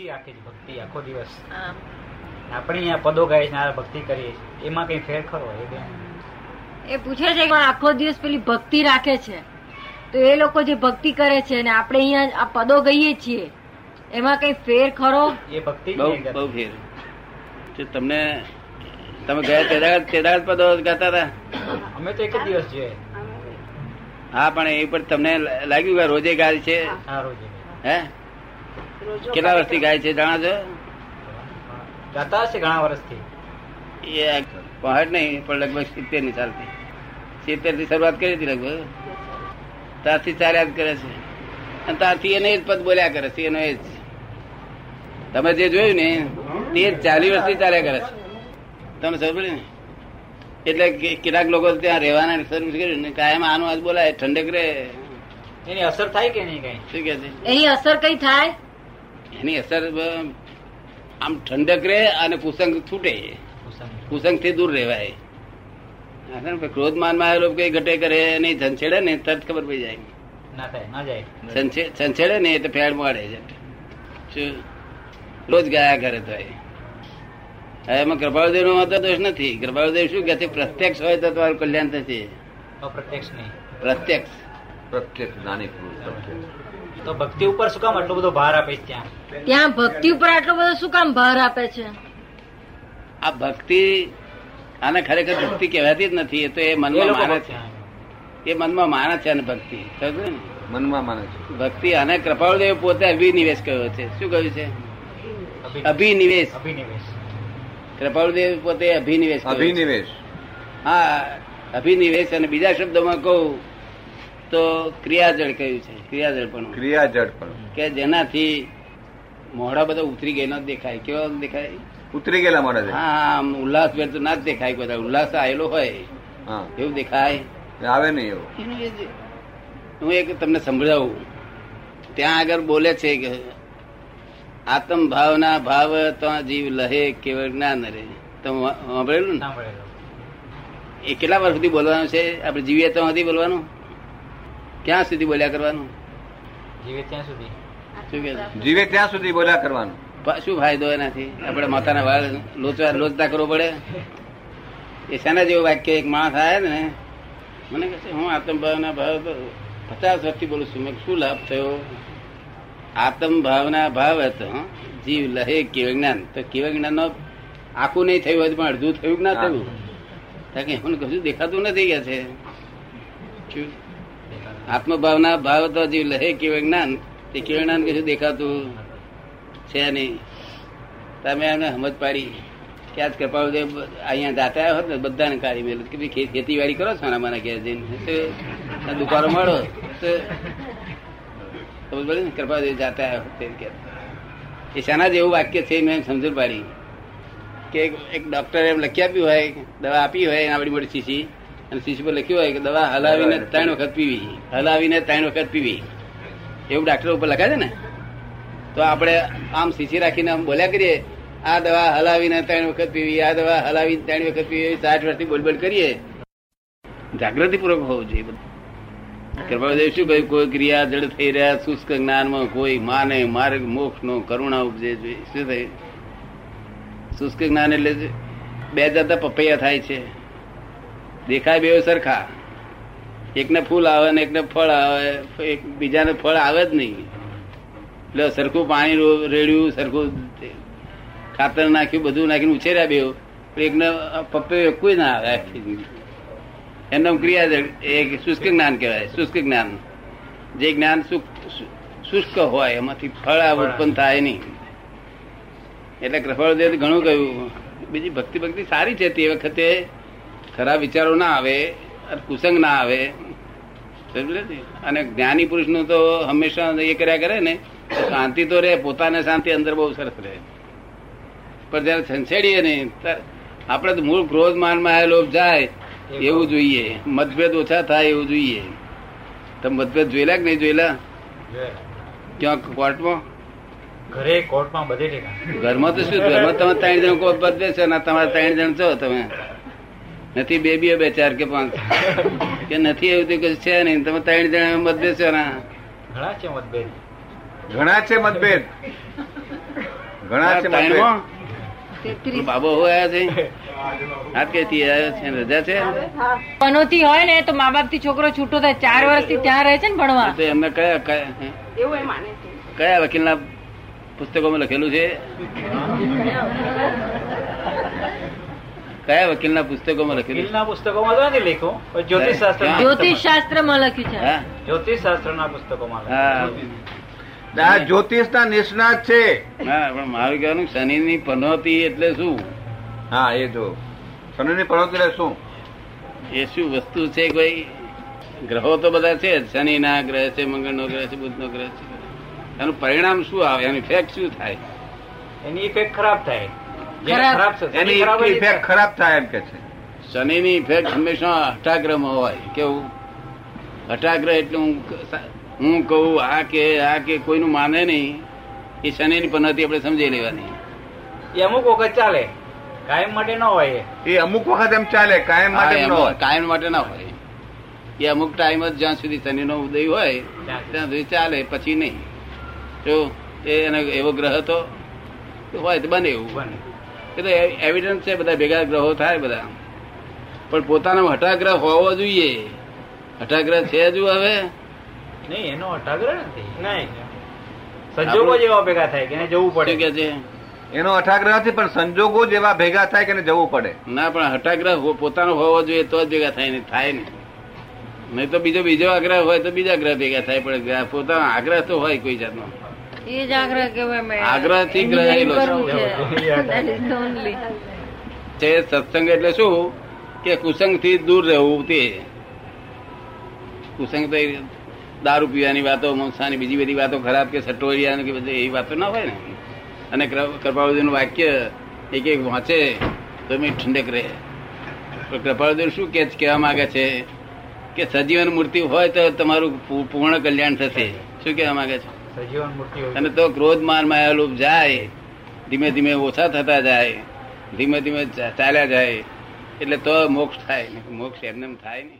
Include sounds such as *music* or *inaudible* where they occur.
ભક્તિ આખી છે ભક્તિ આખો દિવસ. આપણે અહીંયા પદો ગાય છે આ ભક્તિ કરીએ છીએ. એમાં કઈ ફેર ખરો એ બેન એ પૂછે છે કે આખો દિવસ પેલી ભક્તિ રાખે છે? તો એ લોકો જે ભક્તિ કરે છે ને આપણે અહીંયા આ પદો ગઈએ છીએ એમાં કઈ ફેર ખરો એ ભક્તિ બહુ બહુ ફેર. તો તમને તમે ગયા તેદાળ તેદાળ પદો ગાતા હતા? અમે તો એક જ દિવસ જોઈએ હા પણ એ પર તમને લાગ્યું કે રોજે ગાય છે? હા રોજે હે? કેટલા વર્ષથી ગાય છે જાણા છો? ગાતા હશે ઘણા વર્ષથી. એ પહાડ નહીં પણ લગભગ સિત્તેરની ચાલતી. સિત્તેરથી શરૂઆત કરી હતી લગભગ. ત્યારથી ચાલ્યા જ કરે છે. અને ત્યારથી એને જ પદ બોલ્યા કરે છે એનો એ જ. તમે જે જોયું ને તે ચાલી વર્ષથી ચાલ્યા કરે છે. તમે સમજ ને? એટલે કે- કેટલાક લોકો ત્યાં રહેવાના સર્વિસ કર્યું ને કાયમ આનું આજ બોલાય ઠંડક રે એની અસર થાય કે નહીં કઈ? શું કે છે? એની અસર કઈ થાય? એની અસર આમ ઠંડક રહે અને કુસંગ છૂટે કુસંગ. કુસંગથી દૂર રહેવાય ક્રોધ માનમાં આવેલો કઈ ઘટે કરે નહીં છંછેડે ને તરત ખબર પડી જાય ના થાય ના જાય છંછે- છંછેડે ને એટલે ફેડ મળે છે? રોજ ગયા કરે તો એ. હવે એમાં કૃપાળદેવ નો વાંધો દોષ નથી કૃપાળદેવ શું કે છે પ્રત્યક્ષ હોય તો તમારું કલ્યાણ થશે પ્રત્યક્ષ નહીં પ્રત્યક્ષ પ્રત્યક્ષ નાની પ્રત્યક્ષ. તો ભક્તિ ઉપર શું કામ આટલો બધો ભાર આપે છે ત્યાં? ત્યાં ભક્તિ ઉપર આટલો બધો શું કામ ભાર આપે છે? આ ભક્તિ આને ખરેખર ભક્તિ કહેવાતી જ નથી એ તો એ એ મનમાં માને છે એ મનમાં માને છે અને ભક્તિ. મનમાં માને છે. ભક્તિ અને કૃપાળુદેવ પોતે અભિનિવેશ કહ્યો છે. શું કહ્યું છે? અભિનિવેશ. અભિનિવેશ. કૃપાળુદેવ પોતે અભિનિવેશ અભિનિવેશ. હા અભિનિવેશ અને બીજા શબ્દોમાં કહું તો ક્રિયાજળ કહ્યું છે? ક્રિયાજળ પણ ક્રિયાજળ પણ કે જેનાથી મોઢા બધા ઉતરી ગયેલો દેખાય. કેવો દેખાય? ઉતરી ગયેલા મોઢા હા આમ ઉલ્લાસ ભેર તો ના જ દેખાય બધા ઉલ્લાસ આવેલો હોય હા. એવું દેખાય? આવે નહીં એવું. હું એક તમને સમજાવું ત્યાં આગળ બોલે છે કે આત્મ ભાવના ભાવ તો જીવ લહે કેવળ જ્ઞાન રે. તમે સાંભળેલું ને? એ કેટલા વર્ષ સુધી બોલવાનું છે? આપણે જીવીએ તો નથી બોલવાનું? ક્યાં સુધી બોલ્યા કરવાનું? જીવે ત્યાં સુધી. જીવે ત્યાં સુધી બોલ્યા કરવાનું. શું ફાયદો એનાથી? આપણે માથાના વાળ લોચવા લોચતા કરવો પડે. એ શાના જેવું વાક્ય એક માણસ આવે ને મને કહે છે હું આત્મભાવના ભાવ પચાસ વર્ષથી બોલું છું. મેં શું લાભ થયો? આત્મભાવના ભાવ હતો જીવ લહે કેવ જ્ઞાન. તો કેવ જ્ઞાન નો આખું નહીં થયું હોય પણ અડધું થયું કે ના થયું? કારણ કે હું કશું દેખાતું નથી કે છે. શું? આત્મભાવના ભાવ તો જીવ લહે કેવું જ્ઞાન, તે કેવું જ્ઞાન કશું દેખાતું છે નહીં. તમે એમને સમજ પાડી કે આજ કૃપા અહીંયા જાતા આવ્યા હોત ને, બધાને કાઢી મેલું. કે ભાઈ ખેતીવાડી કરો છો ને મારા ઘેર જઈને? તો દુકાનો મળો. તો સમજ પડે ને કૃપા જાતા આવ્યા હોત તે કે. એ શાના જેવું વાક્ય છે, મેં સમજણ પાડી. કે એક ડોક્ટરે એમ લખી આપ્યું હોય, દવા આપી હોય આપણી મોટી શીશી. અને શીશી પર લખ્યું હોય કે દવા હલાવીને ત્રણ વખત પીવી. હલાવીને ત્રણ વખત પીવી. એવું ડાક્ટર ઉપર લખાય છે ને? તો આપણે આમ શીશી રાખીને આમ બોલ્યા કરીએ આ દવા હલાવીને ત્રણ વખત પીવી આ દવા હલાવીને ત્રણ વખત પીવી સાઠ વર્ષથી બોલબોલ કરીએ. જાગૃતિ પૂર્વક હોવું જોઈએ બધું. કૃપાદેવ શું ભાઈ કોઈ ક્રિયા જળ થઈ રહ્યા શુષ્ક જ્ઞાનમાં કોઈ માને માર્ગ મોક્ષ નો કરુણા ઉપજે જોઈએ શું થયું? શુષ્ક જ્ઞાન એટલે બે જાતા પપૈયા થાય છે. દેખાય બે સરખા. એકને ફૂલ આવે ને એકને ફળ આવે, એક બીજાને ફળ આવે જ નહીં. એટલે સરખું પાણી રેડ્યું, સરખું ખાતર નાખ્યું, બધું નાખીને ઉછેર્યા બે એકને પપ્પે કોઈ ના આવે નામ ક્રિયા એક શુષ્ક જ્ઞાન કહેવાય, શુષ્ક જ્ઞાન. જે જ્ઞાન શુષ્ક હોય, એમાંથી ફળ ઉત્પન્ન થાય નહીં. એટલે કૃપાળદેવ ઘણું કહ્યું. બીજી ભક્તિ ભક્તિ સારી છે તે વખતે. ખરાબ વિચારો ના આવે કુસંગ ના આવે. અને જ્ઞાની પુરુષનું તો હંમેશા એ કર્યા કરે ને શાંતિ તો રહે પોતાને શાંતિ અંદર બહુ સરસ રહે. પણ જયારે સંસેડીએ ને આપણે તો મૂળ ક્રોધ માનમાં લોભ જાય એવું જોઈએ. મતભેદ ઓછા થાય એવું જોઈએ. તમે મતભેદ જોયેલા કે નહીં જોયેલા? ક્યાંક ક્યાં કોર્ટમાં? ઘરે કોર્ટમાં બધે ઘરમાં તો શું ઘરમાં તમે ત્રણ જણ મતભેદ છે ને તમારે ત્રણ જણ છો તમે? નથી બે બે બે ચાર કે પાંચ. કે નથી એવું તો કશું છે નહીં. તમે ત્રણ જણા મતભેદ છે ના ઘણા છે મતભેદ. ઘણા છે મતભેદ? ઘણા છે મતભેદ? બાબો હોય છે? રજા છે? પનોતી હોય ને તો મા બાપથી છોકરો છૂટો થાય. ચાર વર્ષથી ત્યાં રહે છે ને ભણવા. તો એમને કયા કયા? કયા વકીલના પુસ્તકોમાં લખેલું છે? કયા વકીલના પુસ્તકોમાં લખેલું ના પુસ્તકો માં તો નથી લખ્યું. પણ જ્યોતિષ શાસ્ત્ર જ્યોતિષ શાસ્ત્રમાં લખ્યું છે. હા. જ્યોતિષ શાસ્ત્ર ના પુસ્તકો માં જ્યોતિષ ના નિષ્ણાત છે. હા પણ મારું કહેવાનું શનિની પનોતી એટલે શું? હા એ જો. શનિની પનોતી એટલે શું? એ શું વસ્તુ છે કોઈ? ગ્રહો તો બધા છે જ. શનિના ગ્રહ છે મંગળનો ગ્રહ છે બુધનો ગ્રહ છે. એનું પરિણામ શું આવે? એનું ઇફેક્ટ શું થાય? એની ઇફેક્ટ ખરાબ થાય. એની ઇફેક્ટ ખરાબ થાય એમ કે છે. શનિની ઇફેક્ટ હંમેશા હઠાગ્રહમાં હોય. કેવું? હટાગ્રહ એટલે હું હું કહું આ કે આ કે કોઈનું માને નહીં એ શનિની પનોતી આપણે સમજી લેવાની. એ અમુક વખત ચાલે. કાયમ માટે ન હોય એ. અમુક વખત એમ ચાલે કાયમ માટે ન હોય. કાયમ માટે ના હોય. એ અમુક ટાઈમ જ જ્યાં સુધી શનિનો ઉદય હોય ત્યાં સુધી. ચાલે પછી નહીં. જો એ એનો એવો ગ્રહ હતો હોય તો બને એવું. બને. એ તો એવિડન્સ છે બધા ભેગા ગ્રહો થાય બધા. પણ પોતાનો હટાગ્રહ હોવો જોઈએ. હટાગ્રહ છે હજુ હવે? નહીં એનો હટાગ્રહ નથી. નહીં. સંજોગો જેવા ભેગા થાય કે જવું પડે? કે છે? એનો અઠાગ્રહ નથી પણ સંજોગો જેવા ભેગા થાય કે જવું પડે? ના પણ હઠાગ્રહ પોતાનો હોવો જોઈએ તો જ ભેગા થાય ને થાય ને. નહીં તો બીજો બીજો આગ્રહ હોય તો બીજા ગ્રહ ભેગા થાય પણ પોતાનો આગ્રહ તો હોય કોઈ જાતનો. એ જ આગ્રહ કહેવાય મેં. આગ્રહથી છે. *laughs* સત્સંગ એટલે શું? કે કુસંગથી દૂર રહેવું તે. કુસંગ તો એ દારૂ પીવાની વાતો મનસાની બીજી બધી વાતો ખરાબ કે સટોરિયાની કે બધી એવી વાતો ના હોય ને. અને કૃપાળુદેવનું વાક્ય એક એક વાંચે તો એમ ઠંડક રહે. કૃપાળુદેવ શું કે કહેવા માંગે છે? કે સજીવન મૂર્તિ હોય તો તમારું પૂર્ણ કલ્યાણ થશે. શું કહેવા માંગે છે? અને તો ક્રોધ માન માયાલુપ જાય, ધીમે ધીમે ઓછા થતા જાય, ધીમે ધીમે ચાલ્યા જાય, એટલે તો મોક્ષ થાય મોક્ષ એમને થાય નહીં.